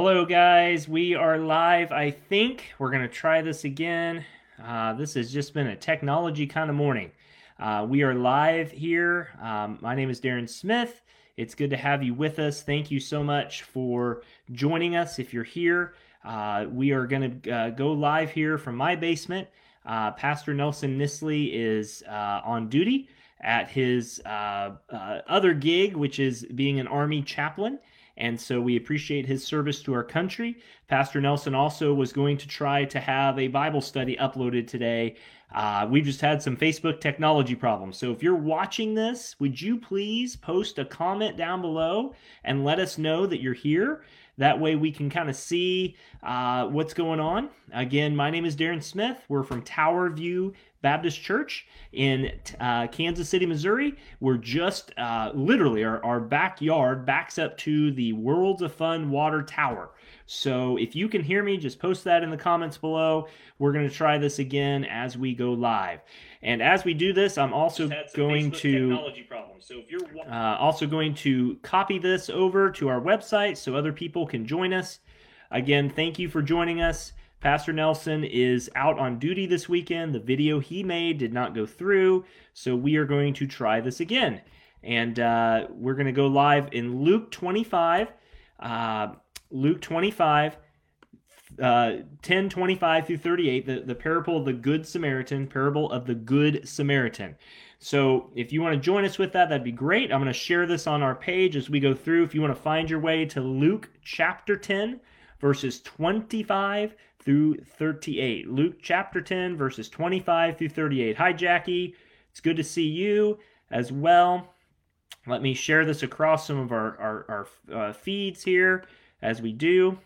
Hello, guys. We are live. I think we're going to try this again. Uh, this has just been a technology kind of morning. Uh, we are live here. Um, my name is Darren Smith. It's good to have you with us. Thank you so much for joining us. If you're here, uh, we are going to uh, go live here from my basement. Uh, Pastor Nelson Nisley is uh, on duty at his other gig, which is being an Army chaplain. And so we appreciate his service to our country. Pastor Nelson also was going to try to have a Bible study uploaded today. Uh, we just had some Facebook technology problems. So if you're watching this, would you please post a comment down below and let us know that you're here? That way we can kind of see uh, what's going on. Again, my name is Darren Smith. We're from Tower View Baptist Church in uh, Kansas City, Missouri. We're just uh, literally, our, our backyard backs up to the Worlds of Fun water tower. So if you can hear me, just post that in the comments below. We're going to try this again as we go live. And as we do this, I'm also going to so uh, also going to copy this over to our website so other people can join us. Again, thank you for joining us. Pastor Nelson is out on duty this weekend. The video he made did not go through, so we are going to try this again. And uh, we're going to go live in Luke 25, uh, Luke 25, uh, 10 25 through 38, the, the parable of the Good Samaritan, parable of the Good Samaritan. So if you want to join us with that, that'd be great. I'm going to share this on our page as we go through. If you want to find your way to Luke chapter 10, verses 25 through 38. Luke chapter 10, verses 25 through 38. Hi, Jackie. It's good to see you as well. Let me share this across some of our, our, our uh, feeds here as we do.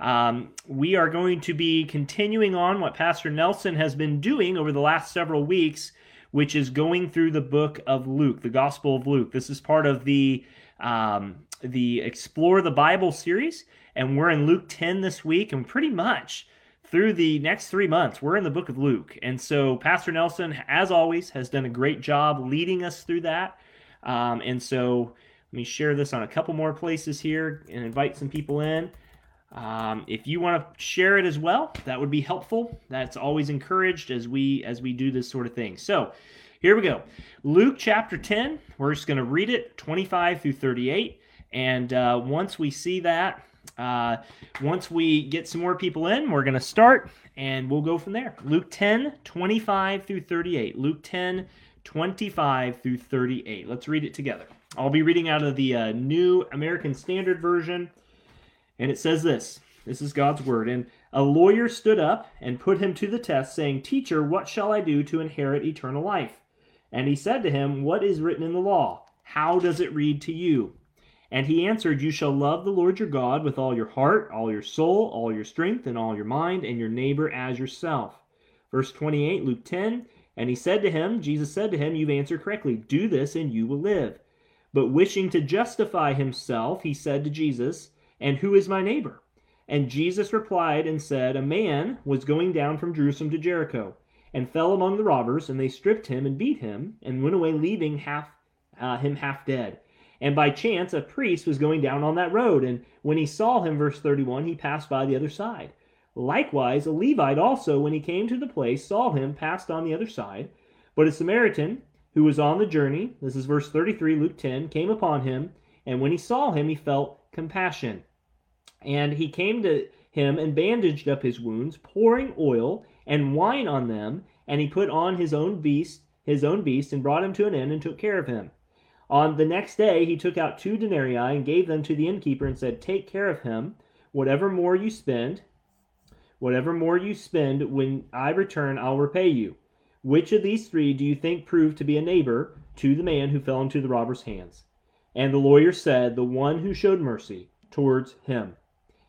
Um, we are going to be continuing on what Pastor Nelson has been doing over the last several weeks, which is going through the book of Luke, the Gospel of Luke. This is part of the um, the Explore the Bible series and we're in Luke 10 this week, and pretty much through the next three months, we're in the book of Luke. And so, Pastor Nelson, as always, has done a great job leading us through that. Um, and so, let me share this on a couple more places here and invite some people in. Um, if you want to share it as well, that would be helpful. That's always encouraged as we as we do this sort of thing. So, here we go. Luke chapter 10. We're just going to read it 25 through 38. And uh, once we see that, uh, once we get some more people in, we're going to start and we'll go from there. Luke 10, 25 through 38. Luke 10, 25 through 38. Let's read it together. I'll be reading out of the uh, New American Standard Version, and it says this This is God's Word. And a lawyer stood up and put him to the test, saying, Teacher, what shall I do to inherit eternal life? And he said to him, What is written in the law? How does it read to you? And he answered, You shall love the Lord your God with all your heart, all your soul, all your strength, and all your mind, and your neighbor as yourself. Verse 28, Luke 10. And he said to him, Jesus said to him, You've answered correctly. Do this, and you will live. But wishing to justify himself, he said to Jesus, And who is my neighbor? And Jesus replied and said, A man was going down from Jerusalem to Jericho, and fell among the robbers, and they stripped him and beat him, and went away, leaving half, uh, him half dead. And by chance, a priest was going down on that road, and when he saw him, verse 31, he passed by the other side. Likewise, a Levite also, when he came to the place, saw him, passed on the other side. But a Samaritan, who was on the journey, this is verse 33, Luke 10, came upon him, and when he saw him, he felt compassion. And he came to him and bandaged up his wounds, pouring oil and wine on them, and he put on his own beast, his own beast, and brought him to an inn and took care of him. On the next day, he took out two denarii and gave them to the innkeeper and said, Take care of him. Whatever more you spend, whatever more you spend, when I return, I'll repay you. Which of these three do you think proved to be a neighbor to the man who fell into the robber's hands? And the lawyer said, The one who showed mercy towards him.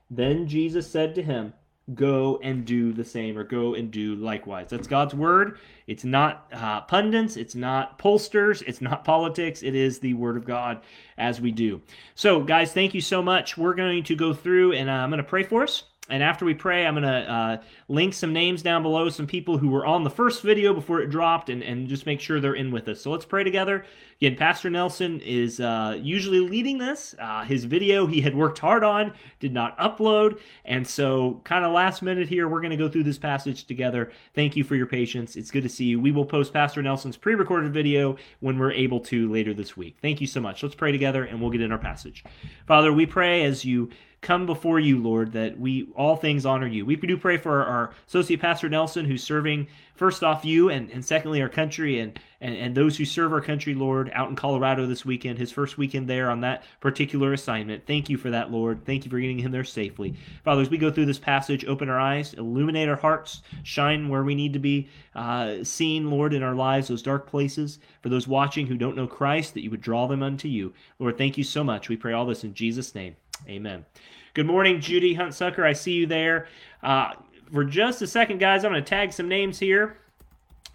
Then Jesus said to him, Go and do the same, or go and do likewise. That's God's word. It's not uh, pundits, it's not pollsters, it's not politics. It is the word of God as we do. So, guys, thank you so much. We're going to go through and uh, I'm going to pray for us. And after we pray, I'm going to uh, link some names down below, some people who were on the first video before it dropped, and, and just make sure they're in with us. So let's pray together. Again, Pastor Nelson is uh, usually leading this. Uh, his video he had worked hard on did not upload. And so, kind of last minute here, we're going to go through this passage together. Thank you for your patience. It's good to see you. We will post Pastor Nelson's pre recorded video when we're able to later this week. Thank you so much. Let's pray together, and we'll get in our passage. Father, we pray as you come before you, Lord, that we all things honor you. We do pray for our, our associate pastor Nelson, who's serving first off you and, and secondly our country and, and, and those who serve our country, Lord, out in Colorado this weekend, his first weekend there on that particular assignment. Thank you for that, Lord. Thank you for getting him there safely. Father, as we go through this passage, open our eyes, illuminate our hearts, shine where we need to be uh, seen, Lord, in our lives, those dark places. For those watching who don't know Christ, that you would draw them unto you. Lord, thank you so much. We pray all this in Jesus' name. Amen. Good morning, Judy Huntsucker. I see you there. Uh, for just a second, guys, I'm going to tag some names here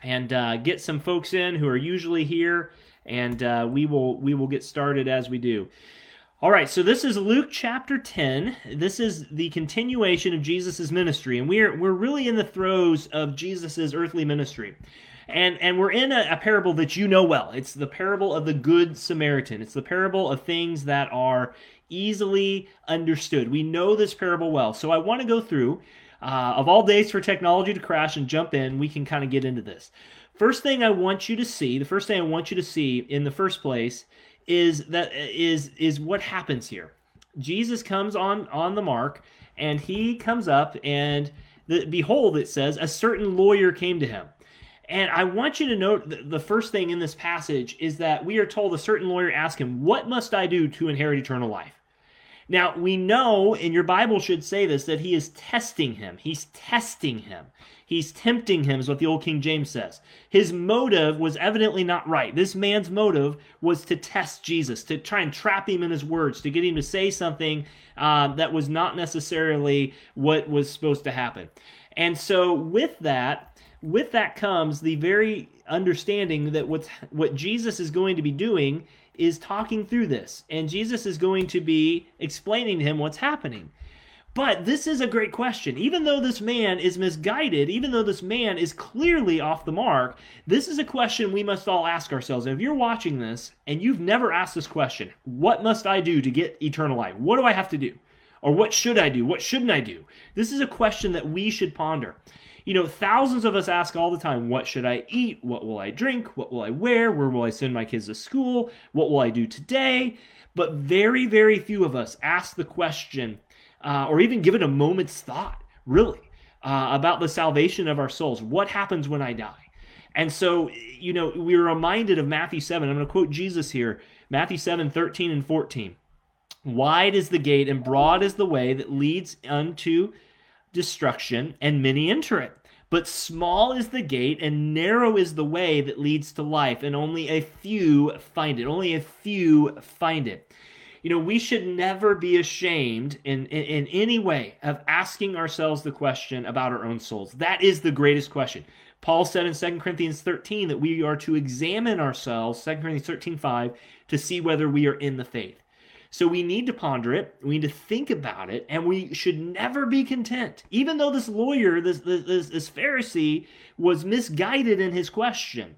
and uh, get some folks in who are usually here, and uh, we will we will get started as we do. All right, so this is Luke chapter 10. This is the continuation of Jesus' ministry, and we're we're really in the throes of Jesus' earthly ministry. And and we're in a, a, parable that you know well. It's the parable of the good Samaritan. It's the parable of things that are easily understood. We know this parable well. So I want to go through, uh, of all days for technology to crash and jump in, we can kind of get into this. First thing I want you to see, the first thing I want you to see in the first place is that is is what happens here. Jesus comes on on the mark and he comes up and the, behold it says a certain lawyer came to him. And I want you to note the first thing in this passage is that we are told a certain lawyer asked him, What must I do to inherit eternal life? Now, we know, and your Bible should say this, that he is testing him. He's testing him. He's tempting him, is what the old King James says. His motive was evidently not right. This man's motive was to test Jesus, to try and trap him in his words, to get him to say something uh, that was not necessarily what was supposed to happen. And so, with that, with that comes the very understanding that what's, what Jesus is going to be doing is talking through this, and Jesus is going to be explaining to him what's happening. But this is a great question. Even though this man is misguided, even though this man is clearly off the mark, this is a question we must all ask ourselves. And if you're watching this and you've never asked this question, what must I do to get eternal life? What do I have to do? Or what should I do? What shouldn't I do? This is a question that we should ponder. You know, thousands of us ask all the time, what should I eat? What will I drink? What will I wear? Where will I send my kids to school? What will I do today? But very, very few of us ask the question uh, or even give it a moment's thought, really, uh, about the salvation of our souls. What happens when I die? And so, you know, we're reminded of Matthew 7. I'm going to quote Jesus here Matthew 7, 13 and 14. Wide is the gate and broad is the way that leads unto destruction, and many enter it. But small is the gate, and narrow is the way that leads to life, and only a few find it. Only a few find it. You know, we should never be ashamed in, in, in any way of asking ourselves the question about our own souls. That is the greatest question. Paul said in 2 Corinthians 13 that we are to examine ourselves, 2 Corinthians 13 5, to see whether we are in the faith. So we need to ponder it. We need to think about it, and we should never be content. Even though this lawyer, this this, this Pharisee, was misguided in his question,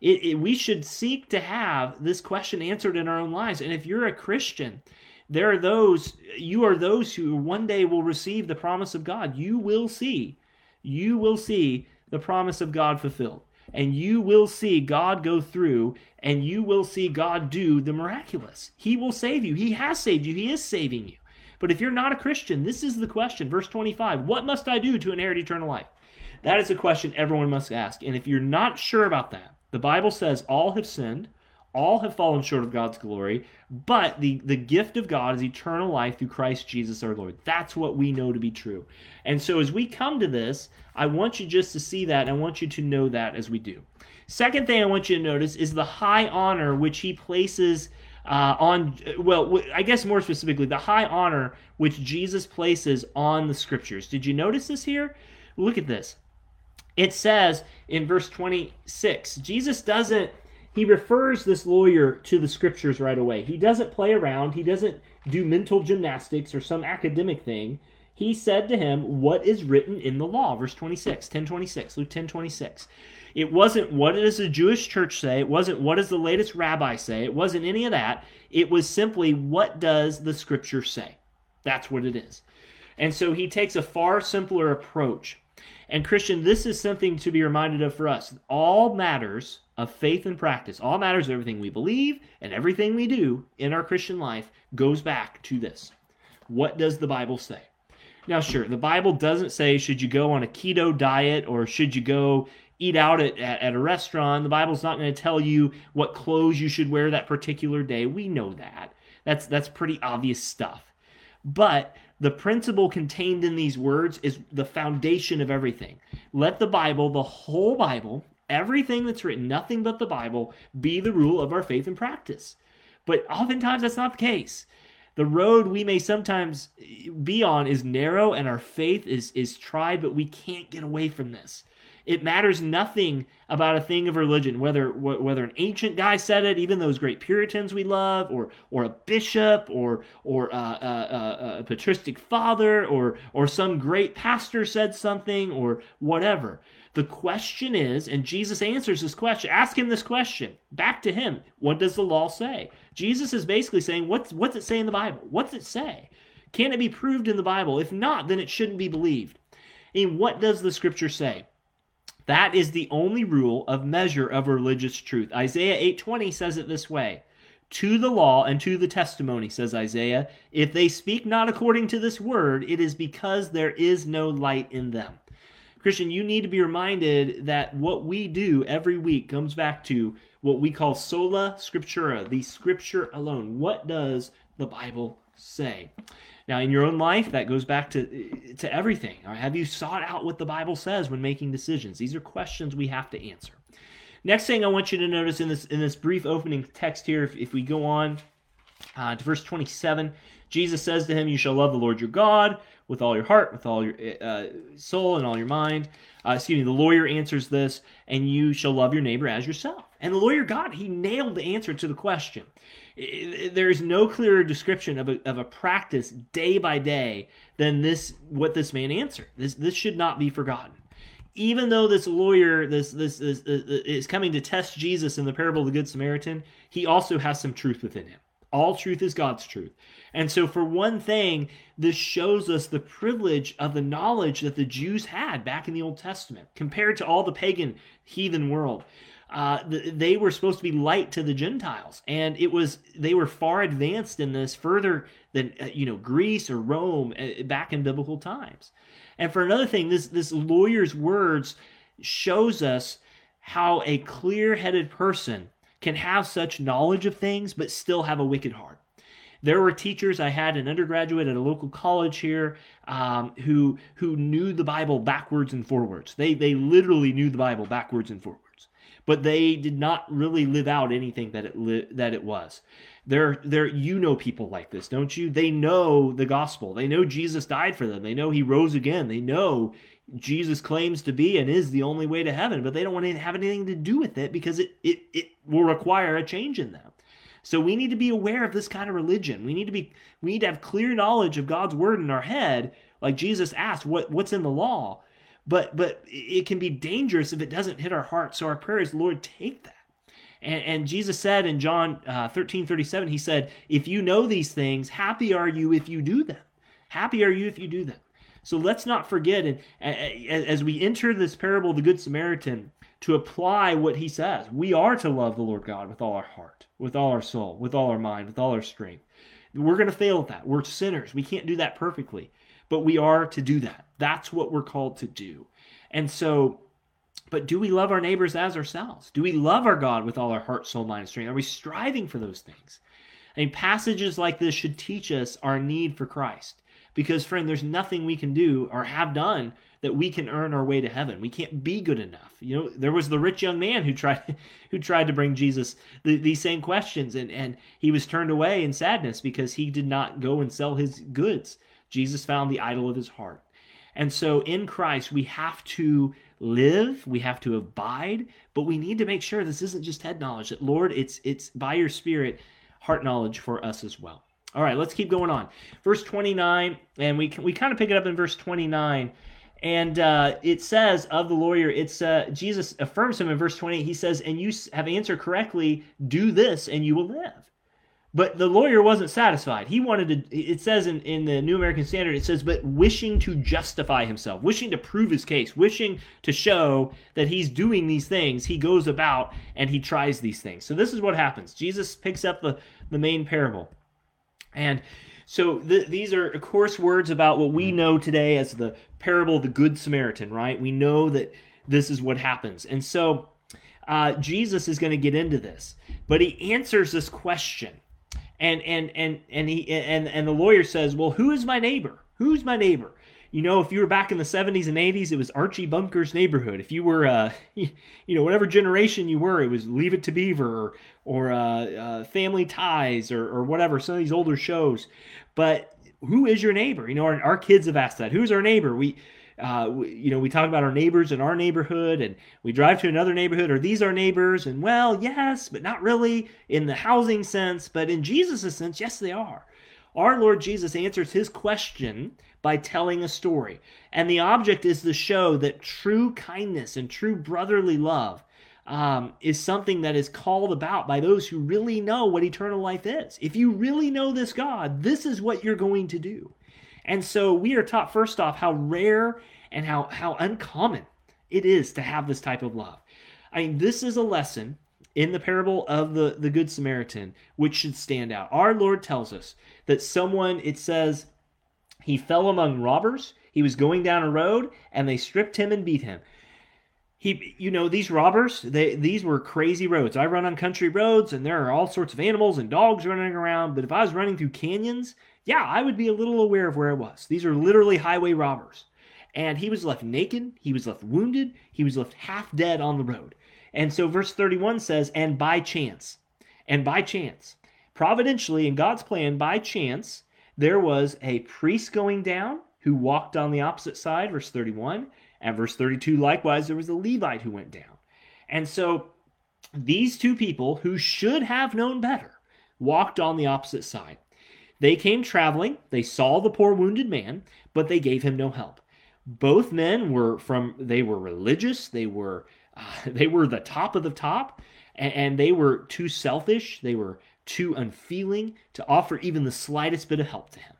it, it, we should seek to have this question answered in our own lives. And if you're a Christian, there are those you are those who one day will receive the promise of God. You will see, you will see the promise of God fulfilled and you will see God go through and you will see God do the miraculous. He will save you. He has saved you. He is saving you. But if you're not a Christian, this is the question. Verse 25 What must I do to inherit eternal life? That is a question everyone must ask. And if you're not sure about that, the Bible says all have sinned, all have fallen short of God's glory, but the, the gift of God is eternal life through Christ Jesus our Lord. That's what we know to be true. And so as we come to this, I want you just to see that. I want you to know that as we do. Second thing I want you to notice is the high honor which he places uh, on, well, I guess more specifically, the high honor which Jesus places on the scriptures. Did you notice this here? Look at this. It says in verse 26, Jesus doesn't, he refers this lawyer to the scriptures right away. He doesn't play around, he doesn't do mental gymnastics or some academic thing. He said to him, What is written in the law? Verse 26, 1026, Luke 10 26. It wasn't what does the Jewish church say? It wasn't what does the latest rabbi say? It wasn't any of that. It was simply what does the scripture say? That's what it is. And so he takes a far simpler approach. And Christian, this is something to be reminded of for us. All matters of faith and practice, all matters of everything we believe and everything we do in our Christian life goes back to this. What does the Bible say? Now, sure, the Bible doesn't say should you go on a keto diet or should you go eat out at, at, at a restaurant. The Bible's not going to tell you what clothes you should wear that particular day. We know that. That's that's pretty obvious stuff. But the principle contained in these words is the foundation of everything. Let the Bible, the whole Bible, everything that's written, nothing but the Bible, be the rule of our faith and practice. But oftentimes that's not the case. The road we may sometimes be on is narrow and our faith is is tried, but we can't get away from this. It matters nothing about a thing of religion, whether whether an ancient guy said it, even those great Puritans we love, or or a bishop, or or uh, uh, a patristic father, or or some great pastor said something, or whatever. The question is, and Jesus answers this question. Ask him this question back to him. What does the law say? Jesus is basically saying, what's what's it say in the Bible? What's it say? Can it be proved in the Bible? If not, then it shouldn't be believed. And what does the Scripture say? That is the only rule of measure of religious truth. Isaiah 8:20 says it this way: "To the law and to the testimony," says Isaiah, "if they speak not according to this word, it is because there is no light in them." Christian, you need to be reminded that what we do every week comes back to what we call sola scriptura, the scripture alone. What does the Bible say? Now, in your own life, that goes back to, to everything. Have you sought out what the Bible says when making decisions? These are questions we have to answer. Next thing I want you to notice in this in this brief opening text here, if, if we go on uh, to verse 27, Jesus says to him, "You shall love the Lord your God with all your heart, with all your uh, soul, and all your mind." Uh, excuse me. The lawyer answers this, and you shall love your neighbor as yourself. And the lawyer got he nailed the answer to the question there is no clearer description of a, of a practice day by day than this what this man answered this this should not be forgotten even though this lawyer this this, this, this is coming to test jesus in the parable of the good samaritan he also has some truth within him all truth is god's truth and so for one thing this shows us the privilege of the knowledge that the jews had back in the old testament compared to all the pagan heathen world uh, they were supposed to be light to the Gentiles, and it was they were far advanced in this, further than uh, you know Greece or Rome uh, back in biblical times. And for another thing, this this lawyer's words shows us how a clear-headed person can have such knowledge of things but still have a wicked heart. There were teachers I had an undergraduate at a local college here um, who who knew the Bible backwards and forwards. They they literally knew the Bible backwards and forwards but they did not really live out anything that it li- that it was. There, there, you know people like this, don't you? They know the gospel. They know Jesus died for them. They know He rose again. They know Jesus claims to be and is the only way to heaven, but they don't want to have anything to do with it because it it it will require a change in them. So we need to be aware of this kind of religion. We need to be we need to have clear knowledge of God's word in our head, like Jesus asked, what what's in the law, but but it can be dangerous if it doesn't hit our heart. So our prayer is, Lord, take that. And, and Jesus said in John uh, 13, 37, he said, if you know these things, happy are you if you do them. Happy are you if you do them. So let's not forget, and as we enter this parable of the Good Samaritan, to apply what he says. We are to love the Lord God with all our heart, with all our soul, with all our mind, with all our strength. We're going to fail at that. We're sinners. We can't do that perfectly but we are to do that. That's what we're called to do. And so, but do we love our neighbors as ourselves? Do we love our God with all our heart, soul, mind, and strength? Are we striving for those things? I mean, passages like this should teach us our need for Christ. Because, friend, there's nothing we can do or have done that we can earn our way to heaven. We can't be good enough. You know, there was the rich young man who tried who tried to bring Jesus the, these same questions, and and he was turned away in sadness because he did not go and sell his goods. Jesus found the idol of his heart. And so in Christ, we have to live, we have to abide, but we need to make sure this isn't just head knowledge. That Lord, it's it's by your spirit heart knowledge for us as well. All right, let's keep going on. Verse 29, and we we kind of pick it up in verse 29. And uh, it says of the lawyer, it's uh, Jesus affirms him in verse 28. He says, And you have answered correctly, do this and you will live. But the lawyer wasn't satisfied. He wanted to, it says in, in the New American Standard, it says, but wishing to justify himself, wishing to prove his case, wishing to show that he's doing these things, he goes about and he tries these things. So this is what happens. Jesus picks up the, the main parable. And so th- these are, of course, words about what we know today as the parable of the Good Samaritan, right? We know that this is what happens. And so uh, Jesus is going to get into this, but he answers this question and and and and he and and the lawyer says, "Well, who is my neighbor? Who's my neighbor?" You know, if you were back in the 70s and 80s, it was Archie Bunker's neighborhood. If you were, uh, you know, whatever generation you were, it was Leave It to Beaver or, or uh, uh, Family Ties or, or whatever, some of these older shows. But who is your neighbor? You know, our, our kids have asked that. Who's our neighbor? We, uh, we, you know, we talk about our neighbors in our neighborhood, and we drive to another neighborhood. Are these our neighbors? And well, yes, but not really in the housing sense, but in Jesus' sense, yes, they are. Our Lord Jesus answers his question by telling a story, and the object is to show that true kindness and true brotherly love um, is something that is called about by those who really know what eternal life is. If you really know this God, this is what you're going to do. And so we are taught first off how rare and how how uncommon it is to have this type of love. I mean, this is a lesson in the parable of the, the Good Samaritan, which should stand out. Our Lord tells us that someone, it says, he fell among robbers. He was going down a road and they stripped him and beat him. He, you know, these robbers, they, these were crazy roads. I run on country roads and there are all sorts of animals and dogs running around. But if I was running through canyons, yeah, I would be a little aware of where I was. These are literally highway robbers. And he was left naked, he was left wounded, he was left half dead on the road. And so verse 31 says, and by chance, and by chance, providentially in God's plan, by chance, there was a priest going down who walked on the opposite side, verse 31. And verse 32, likewise, there was a Levite who went down. And so these two people who should have known better walked on the opposite side. They came traveling, they saw the poor wounded man, but they gave him no help. Both men were from they were religious, they were uh, they were the top of the top, and, and they were too selfish, they were too unfeeling to offer even the slightest bit of help to him.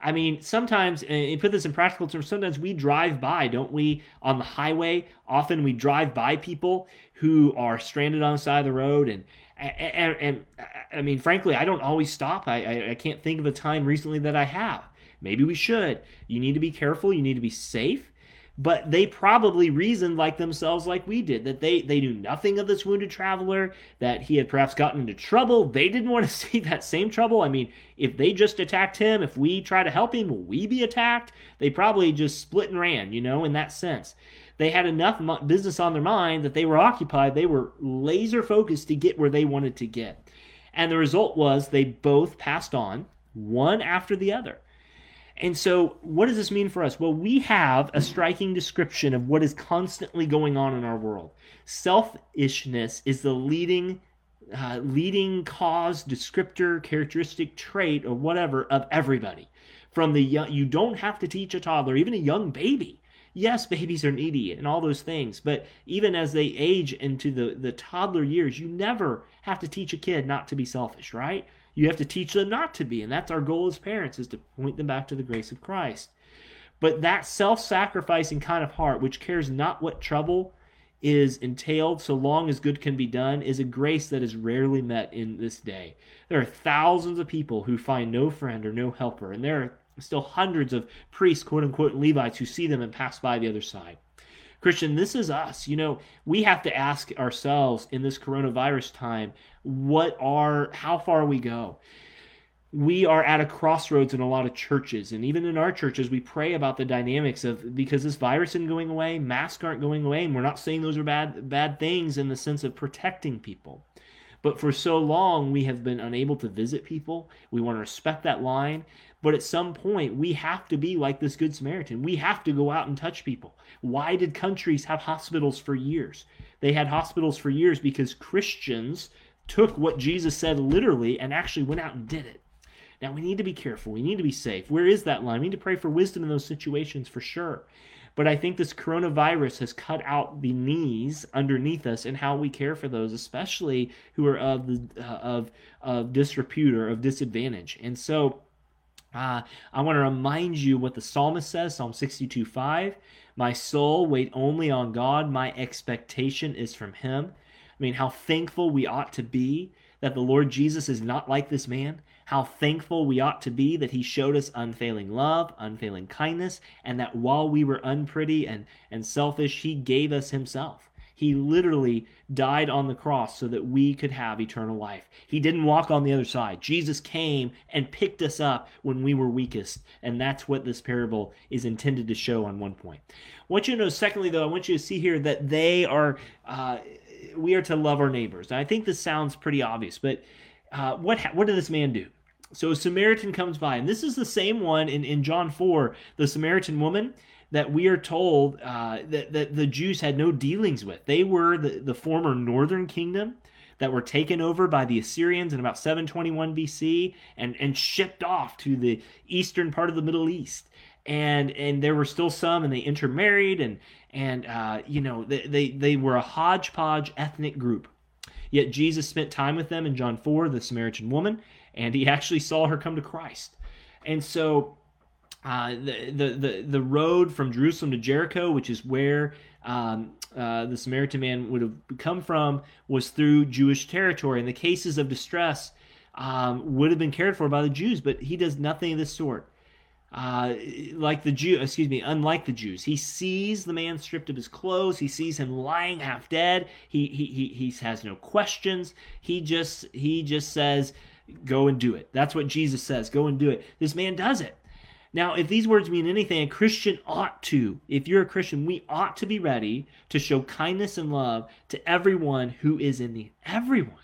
I mean, sometimes, and put this in practical terms, sometimes we drive by, don't we, on the highway? Often we drive by people who are stranded on the side of the road, and and, and, I mean, frankly, I don't always stop. I, I, I can't think of a time recently that I have. Maybe we should. You need to be careful. You need to be safe. But they probably reasoned like themselves, like we did, that they, they knew nothing of this wounded traveler, that he had perhaps gotten into trouble. They didn't want to see that same trouble. I mean, if they just attacked him, if we try to help him, will we be attacked? They probably just split and ran, you know, in that sense. They had enough business on their mind that they were occupied. They were laser focused to get where they wanted to get. And the result was they both passed on, one after the other. And so, what does this mean for us? Well, we have a striking description of what is constantly going on in our world. Selfishness is the leading, uh, leading cause, descriptor, characteristic trait, or whatever of everybody. From the young, you don't have to teach a toddler, even a young baby. Yes, babies are needy and all those things, but even as they age into the, the toddler years, you never have to teach a kid not to be selfish, right? You have to teach them not to be. And that's our goal as parents is to point them back to the grace of Christ. But that self-sacrificing kind of heart, which cares not what trouble is entailed so long as good can be done, is a grace that is rarely met in this day. There are thousands of people who find no friend or no helper, and there are still hundreds of priests, quote unquote, Levites who see them and pass by the other side. Christian, this is us. You know, we have to ask ourselves in this coronavirus time, what are, how far we go? we are at a crossroads in a lot of churches and even in our churches we pray about the dynamics of because this virus isn't going away masks aren't going away and we're not saying those are bad bad things in the sense of protecting people but for so long we have been unable to visit people we want to respect that line but at some point we have to be like this good samaritan we have to go out and touch people why did countries have hospitals for years they had hospitals for years because christians took what jesus said literally and actually went out and did it now, we need to be careful. We need to be safe. Where is that line? We need to pray for wisdom in those situations for sure. But I think this coronavirus has cut out the knees underneath us and how we care for those, especially who are of the uh, of of disrepute or of disadvantage. And so, uh, I want to remind you what the psalmist says, Psalm 62 5. My soul, wait only on God. My expectation is from Him. I mean, how thankful we ought to be that the Lord Jesus is not like this man, how thankful we ought to be that he showed us unfailing love, unfailing kindness, and that while we were unpretty and, and selfish, he gave us himself. He literally died on the cross so that we could have eternal life. He didn't walk on the other side. Jesus came and picked us up when we were weakest. And that's what this parable is intended to show on one point. I want you to know, secondly, though, I want you to see here that they are. Uh, we are to love our neighbors. I think this sounds pretty obvious, but uh, what what did this man do? So a Samaritan comes by, and this is the same one in, in John 4, the Samaritan woman that we are told uh, that, that the Jews had no dealings with. They were the, the former northern kingdom that were taken over by the Assyrians in about 721 BC and, and shipped off to the eastern part of the Middle East. And and there were still some, and they intermarried, and and uh, you know they, they they were a hodgepodge ethnic group. Yet Jesus spent time with them in John 4, the Samaritan woman, and he actually saw her come to Christ. And so uh, the, the, the, the road from Jerusalem to Jericho, which is where um, uh, the Samaritan man would have come from, was through Jewish territory. And the cases of distress um, would have been cared for by the Jews, but he does nothing of this sort. Uh, like the Jew, excuse me, unlike the Jews, he sees the man stripped of his clothes. He sees him lying half dead. He he he, he has no questions. He just he just says, Go and do it. That's what Jesus says. Go and do it. This man does it. Now, if these words mean anything, a Christian ought to, if you're a Christian, we ought to be ready to show kindness and love to everyone who is in the Everyone.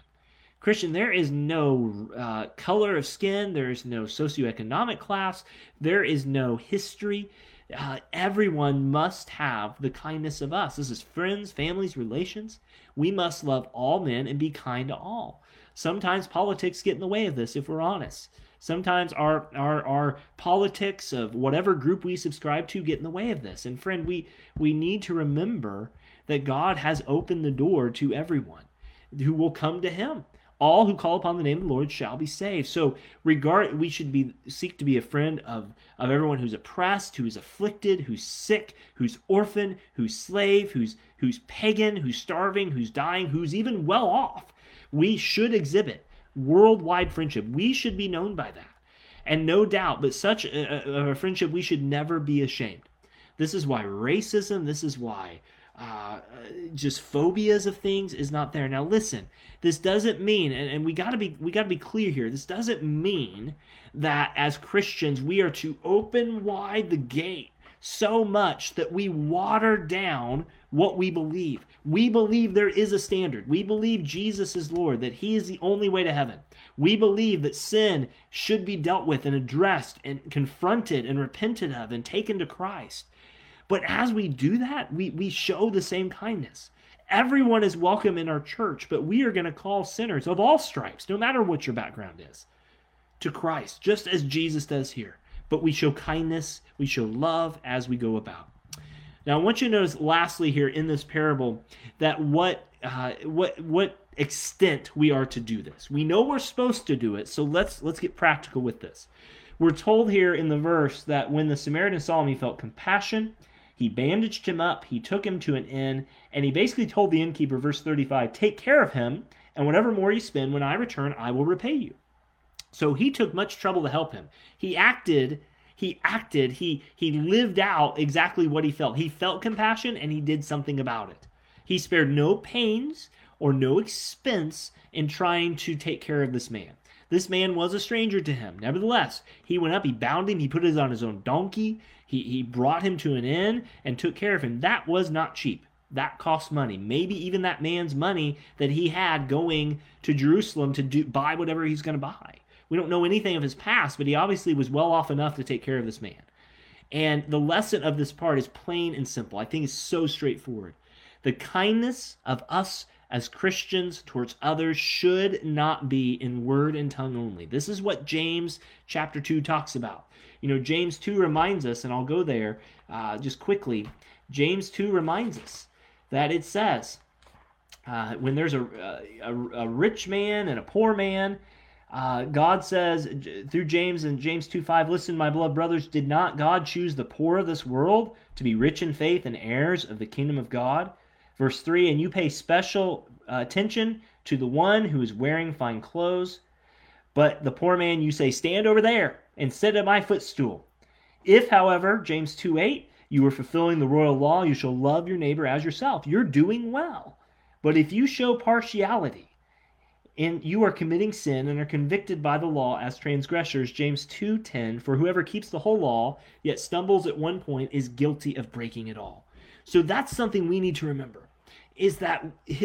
Christian, there is no uh, color of skin, there is no socioeconomic class, there is no history. Uh, everyone must have the kindness of us. This is friends, families, relations. We must love all men and be kind to all. Sometimes politics get in the way of this, if we're honest. Sometimes our, our, our politics of whatever group we subscribe to get in the way of this. And friend, we, we need to remember that God has opened the door to everyone who will come to him all who call upon the name of the Lord shall be saved. So regard we should be seek to be a friend of, of everyone who's oppressed, who's afflicted, who's sick, who's orphan, who's slave, who's who's pagan, who's starving, who's dying, who's even well off we should exhibit worldwide friendship. We should be known by that. And no doubt, but such a, a friendship, we should never be ashamed. This is why racism, this is why uh, just phobias of things is not there. Now, listen, this doesn't mean, and, and we gotta be we gotta be clear here. This doesn't mean that as Christians we are to open wide the gate so much that we water down what we believe. We believe there is a standard. We believe Jesus is Lord, that He is the only way to heaven. We believe that sin should be dealt with and addressed and confronted and repented of and taken to Christ. But as we do that, we, we show the same kindness. Everyone is welcome in our church, but we are going to call sinners of all stripes, no matter what your background is, to Christ, just as Jesus does here. But we show kindness, we show love as we go about. Now, I want you to notice, lastly, here in this parable, that what uh, what what extent we are to do this. We know we're supposed to do it, so let's let's get practical with this. We're told here in the verse that when the Samaritan saw him, he felt compassion. He bandaged him up. He took him to an inn, and he basically told the innkeeper, verse 35, "Take care of him, and whatever more you spend, when I return, I will repay you." So he took much trouble to help him. He acted he acted, he he lived out exactly what he felt. He felt compassion and he did something about it. He spared no pains or no expense in trying to take care of this man. This man was a stranger to him. Nevertheless, he went up, he bound him, he put it on his own donkey, he, he brought him to an inn and took care of him. That was not cheap. That cost money. Maybe even that man's money that he had going to Jerusalem to do, buy whatever he's going to buy. We don't know anything of his past, but he obviously was well off enough to take care of this man. And the lesson of this part is plain and simple. I think it's so straightforward. The kindness of us as Christians towards others should not be in word and tongue only. This is what James chapter 2 talks about. You know, James 2 reminds us, and I'll go there uh, just quickly. James 2 reminds us that it says, uh, when there's a, a, a, rich man and a poor man, uh, God says through James and James 2 5, listen, my beloved brothers, did not God choose the poor of this world to be rich in faith and heirs of the kingdom of God? Verse 3 And you pay special attention to the one who is wearing fine clothes, but the poor man you say, Stand over there sit at my footstool. If, however, James 2 8, you are fulfilling the royal law, you shall love your neighbor as yourself. You're doing well. But if you show partiality, and you are committing sin and are convicted by the law as transgressors james 2.10 for whoever keeps the whole law yet stumbles at one point is guilty of breaking it all so that's something we need to remember is that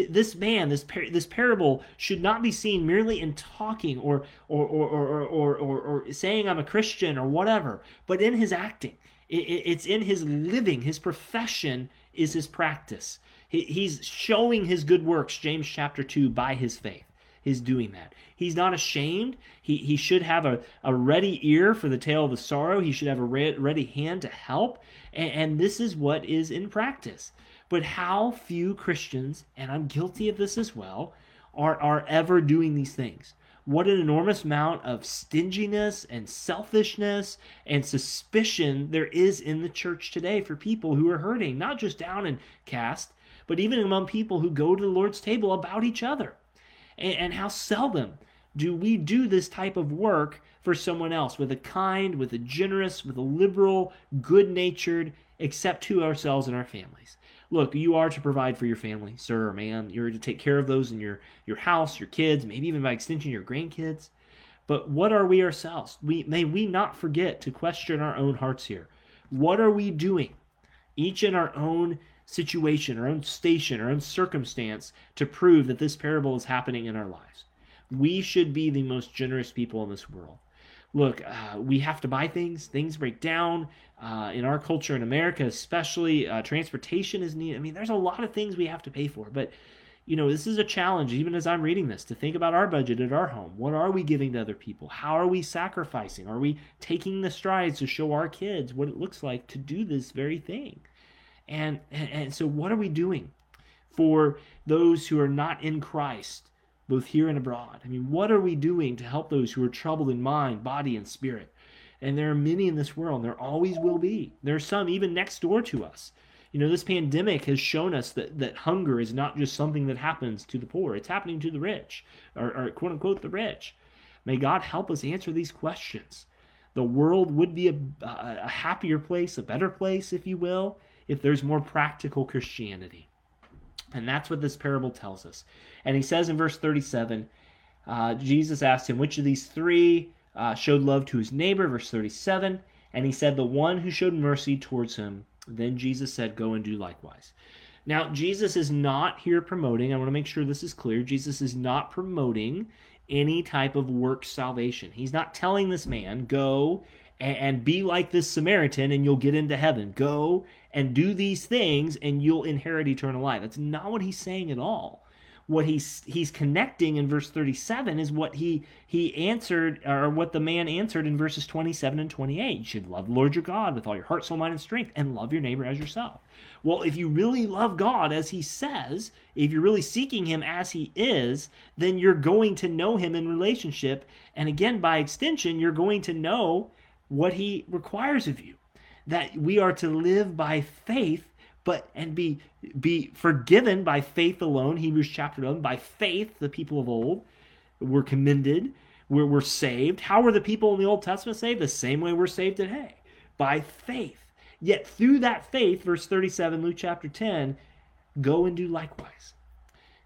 this man, this par- this parable, should not be seen merely in talking or or or or or, or, or saying I'm a Christian or whatever, but in his acting. It, it's in his living. His profession is his practice. He, he's showing his good works, James chapter two, by his faith. He's doing that. He's not ashamed. He, he should have a, a ready ear for the tale of the sorrow. He should have a re- ready hand to help. And, and this is what is in practice. But how few Christians, and I'm guilty of this as well, are, are ever doing these things. What an enormous amount of stinginess and selfishness and suspicion there is in the church today for people who are hurting, not just down and cast, but even among people who go to the Lord's table about each other. And, and how seldom do we do this type of work for someone else with a kind, with a generous, with a liberal, good natured, except to ourselves and our families look, you are to provide for your family, sir or man. You're to take care of those in your your house, your kids, maybe even by extension your grandkids. But what are we ourselves? We may we not forget to question our own hearts here. What are we doing? Each in our own situation, our own station, our own circumstance to prove that this parable is happening in our lives. We should be the most generous people in this world look, uh, we have to buy things. Things break down uh, in our culture in America, especially. Uh, transportation is needed. I mean, there's a lot of things we have to pay for. But you know, this is a challenge, even as I'm reading this, to think about our budget at our home. What are we giving to other people? How are we sacrificing? Are we taking the strides to show our kids what it looks like to do this very thing? And and, and so, what are we doing for those who are not in Christ? Both here and abroad. I mean, what are we doing to help those who are troubled in mind, body, and spirit? And there are many in this world, and there always will be. There are some even next door to us. You know, this pandemic has shown us that, that hunger is not just something that happens to the poor, it's happening to the rich, or, or quote unquote the rich. May God help us answer these questions. The world would be a, a happier place, a better place, if you will, if there's more practical Christianity. And that's what this parable tells us. And he says in verse 37, uh, Jesus asked him, Which of these three uh, showed love to his neighbor? Verse 37. And he said, The one who showed mercy towards him. Then Jesus said, Go and do likewise. Now, Jesus is not here promoting, I want to make sure this is clear. Jesus is not promoting any type of work salvation. He's not telling this man, Go and, be like this Samaritan and you'll get into heaven. Go and do these things and you'll inherit eternal life. That's not what he's saying at all. What he's he's connecting in verse 37 is what he he answered or what the man answered in verses 27 and 28. You should love the Lord your God with all your heart, soul, mind, and strength, and love your neighbor as yourself. Well, if you really love God as he says, if you're really seeking him as he is, then you're going to know him in relationship. And again, by extension, you're going to know what he requires of you that we are to live by faith but and be be forgiven by faith alone hebrews chapter 11 by faith the people of old were commended we're, we're saved how were the people in the old testament saved the same way we're saved today by faith yet through that faith verse 37 luke chapter 10 go and do likewise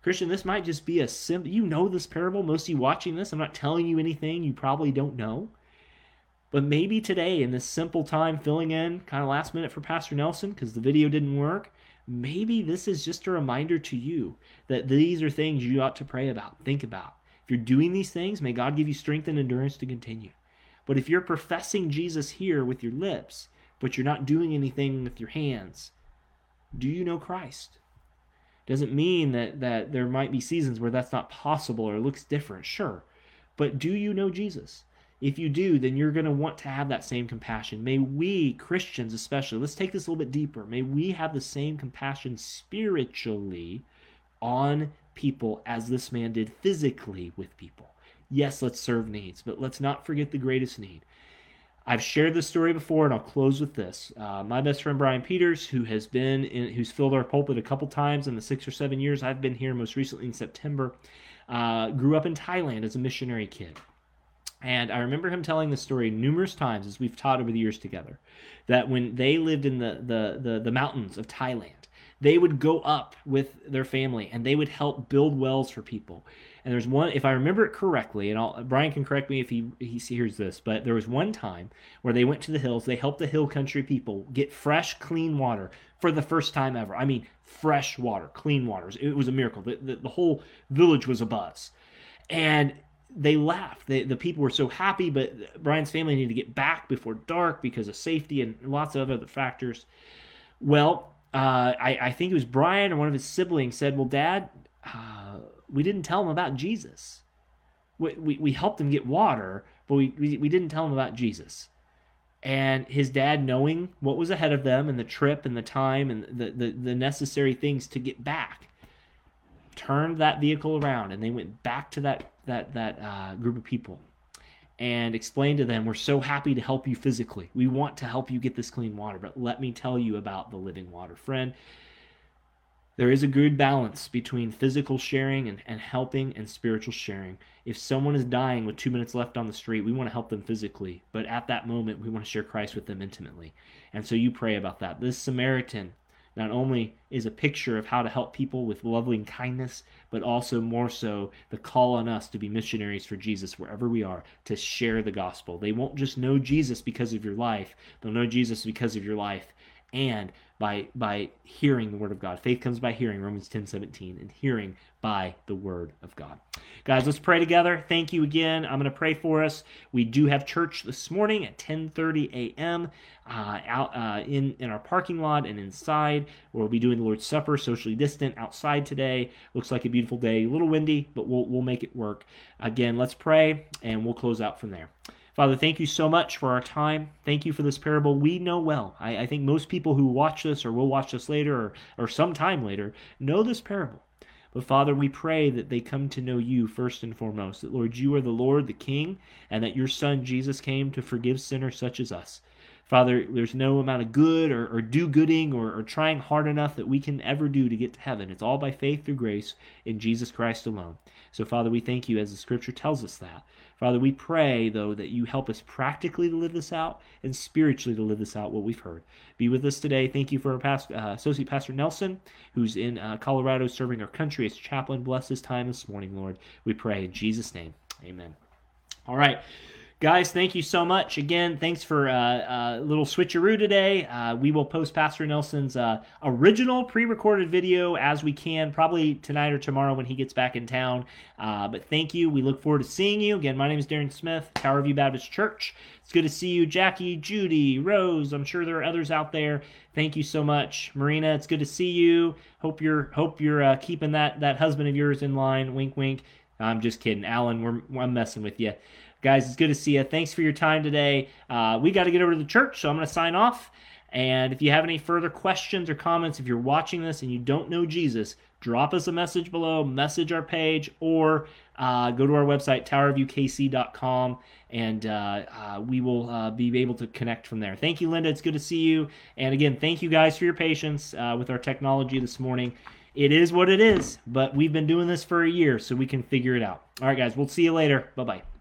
Christian, this might just be a simple, you know this parable. Most of you watching this, I'm not telling you anything you probably don't know. But maybe today, in this simple time filling in, kind of last minute for Pastor Nelson, because the video didn't work, maybe this is just a reminder to you that these are things you ought to pray about, think about. If you're doing these things, may God give you strength and endurance to continue. But if you're professing Jesus here with your lips, but you're not doing anything with your hands, do you know Christ? Doesn't mean that, that there might be seasons where that's not possible or looks different, sure. But do you know Jesus? If you do, then you're going to want to have that same compassion. May we, Christians especially, let's take this a little bit deeper. May we have the same compassion spiritually on people as this man did physically with people. Yes, let's serve needs, but let's not forget the greatest need. I've shared this story before, and I'll close with this. Uh, my best friend Brian Peters, who has been in, who's filled our pulpit a couple times in the six or seven years I've been here, most recently in September, uh, grew up in Thailand as a missionary kid. And I remember him telling the story numerous times as we've taught over the years together, that when they lived in the, the, the, the mountains of Thailand, they would go up with their family and they would help build wells for people. And there's one, if I remember it correctly, and I'll, Brian can correct me if he, he hears this, but there was one time where they went to the hills, they helped the hill country people get fresh, clean water for the first time ever. I mean, fresh water, clean water. It was a miracle. The, the, the whole village was a buzz. And they laughed. They, the people were so happy, but Brian's family needed to get back before dark because of safety and lots of other factors. Well, uh, I, I, think it was Brian or one of his siblings said, Well, Dad, uh, we didn't tell him about Jesus. We, we, we helped him get water, but we, we, we didn't tell him about Jesus. And his dad, knowing what was ahead of them and the trip and the time and the, the, the necessary things to get back, turned that vehicle around and they went back to that, that, that uh, group of people and explain to them, We're so happy to help you physically. We want to help you get this clean water, but let me tell you about the living water. Friend, there is a good balance between physical sharing and, and helping and spiritual sharing. If someone is dying with two minutes left on the street, we want to help them physically, but at that moment, we want to share Christ with them intimately. And so you pray about that. This Samaritan not only is a picture of how to help people with loving kindness, but also more so the call on us to be missionaries for Jesus wherever we are, to share the gospel. They won't just know Jesus because of your life, they'll know Jesus because of your life and by by hearing the word of God. Faith comes by hearing, Romans 10 17, and hearing by the word of God. Guys, let's pray together. Thank you again. I'm going to pray for us. We do have church this morning at 10:30 a.m. Uh, out uh, in in our parking lot and inside. We'll be doing the Lord's Supper, socially distant, outside today. Looks like a beautiful day. A little windy, but we'll we'll make it work. Again, let's pray, and we'll close out from there. Father, thank you so much for our time. Thank you for this parable we know well. I, I, think most people who watch this or will watch this later or, or sometime later know this parable. But Father, we pray that they come to know you first and foremost, that Lord, you are the Lord, the King, and that your Son Jesus came to forgive sinners such as us. Father, there's no amount of good or, or do gooding or, or trying hard enough that we can ever do to get to heaven. It's all by faith through grace in Jesus Christ alone. So, Father, we thank you as the scripture tells us that. Father, we pray, though, that you help us practically to live this out and spiritually to live this out, what we've heard. Be with us today. Thank you for our past, uh, Associate Pastor Nelson, who's in uh, Colorado serving our country as chaplain. Bless his time this morning, Lord. We pray in Jesus' name. Amen. All right. Guys, thank you so much. Again, thanks for uh, a uh, little switcheroo today. Uh, we will post Pastor Nelson's uh, original pre recorded video as we can, probably tonight or tomorrow when he gets back in town. Uh, but thank you. We look forward to seeing you. Again, my name is Darren Smith, Tower View Baptist Church. It's good to see you, Jackie, Judy, Rose. I'm sure there are others out there. Thank you so much, Marina. It's good to see you. Hope you're hope you're uh, keeping that that husband of yours in line. Wink, wink. I'm just kidding, Alan. We're I'm messing with you. Guys, it's good to see you. Thanks for your time today. Uh, we got to get over to the church, so I'm going to sign off. And if you have any further questions or comments, if you're watching this and you don't know Jesus, drop us a message below, message our page, or uh, go to our website, towerviewkc.com, and uh, uh, we will uh, be able to connect from there. Thank you, Linda. It's good to see you. And again, thank you guys for your patience uh, with our technology this morning. It is what it is, but we've been doing this for a year, so we can figure it out. All right, guys, we'll see you later. Bye bye.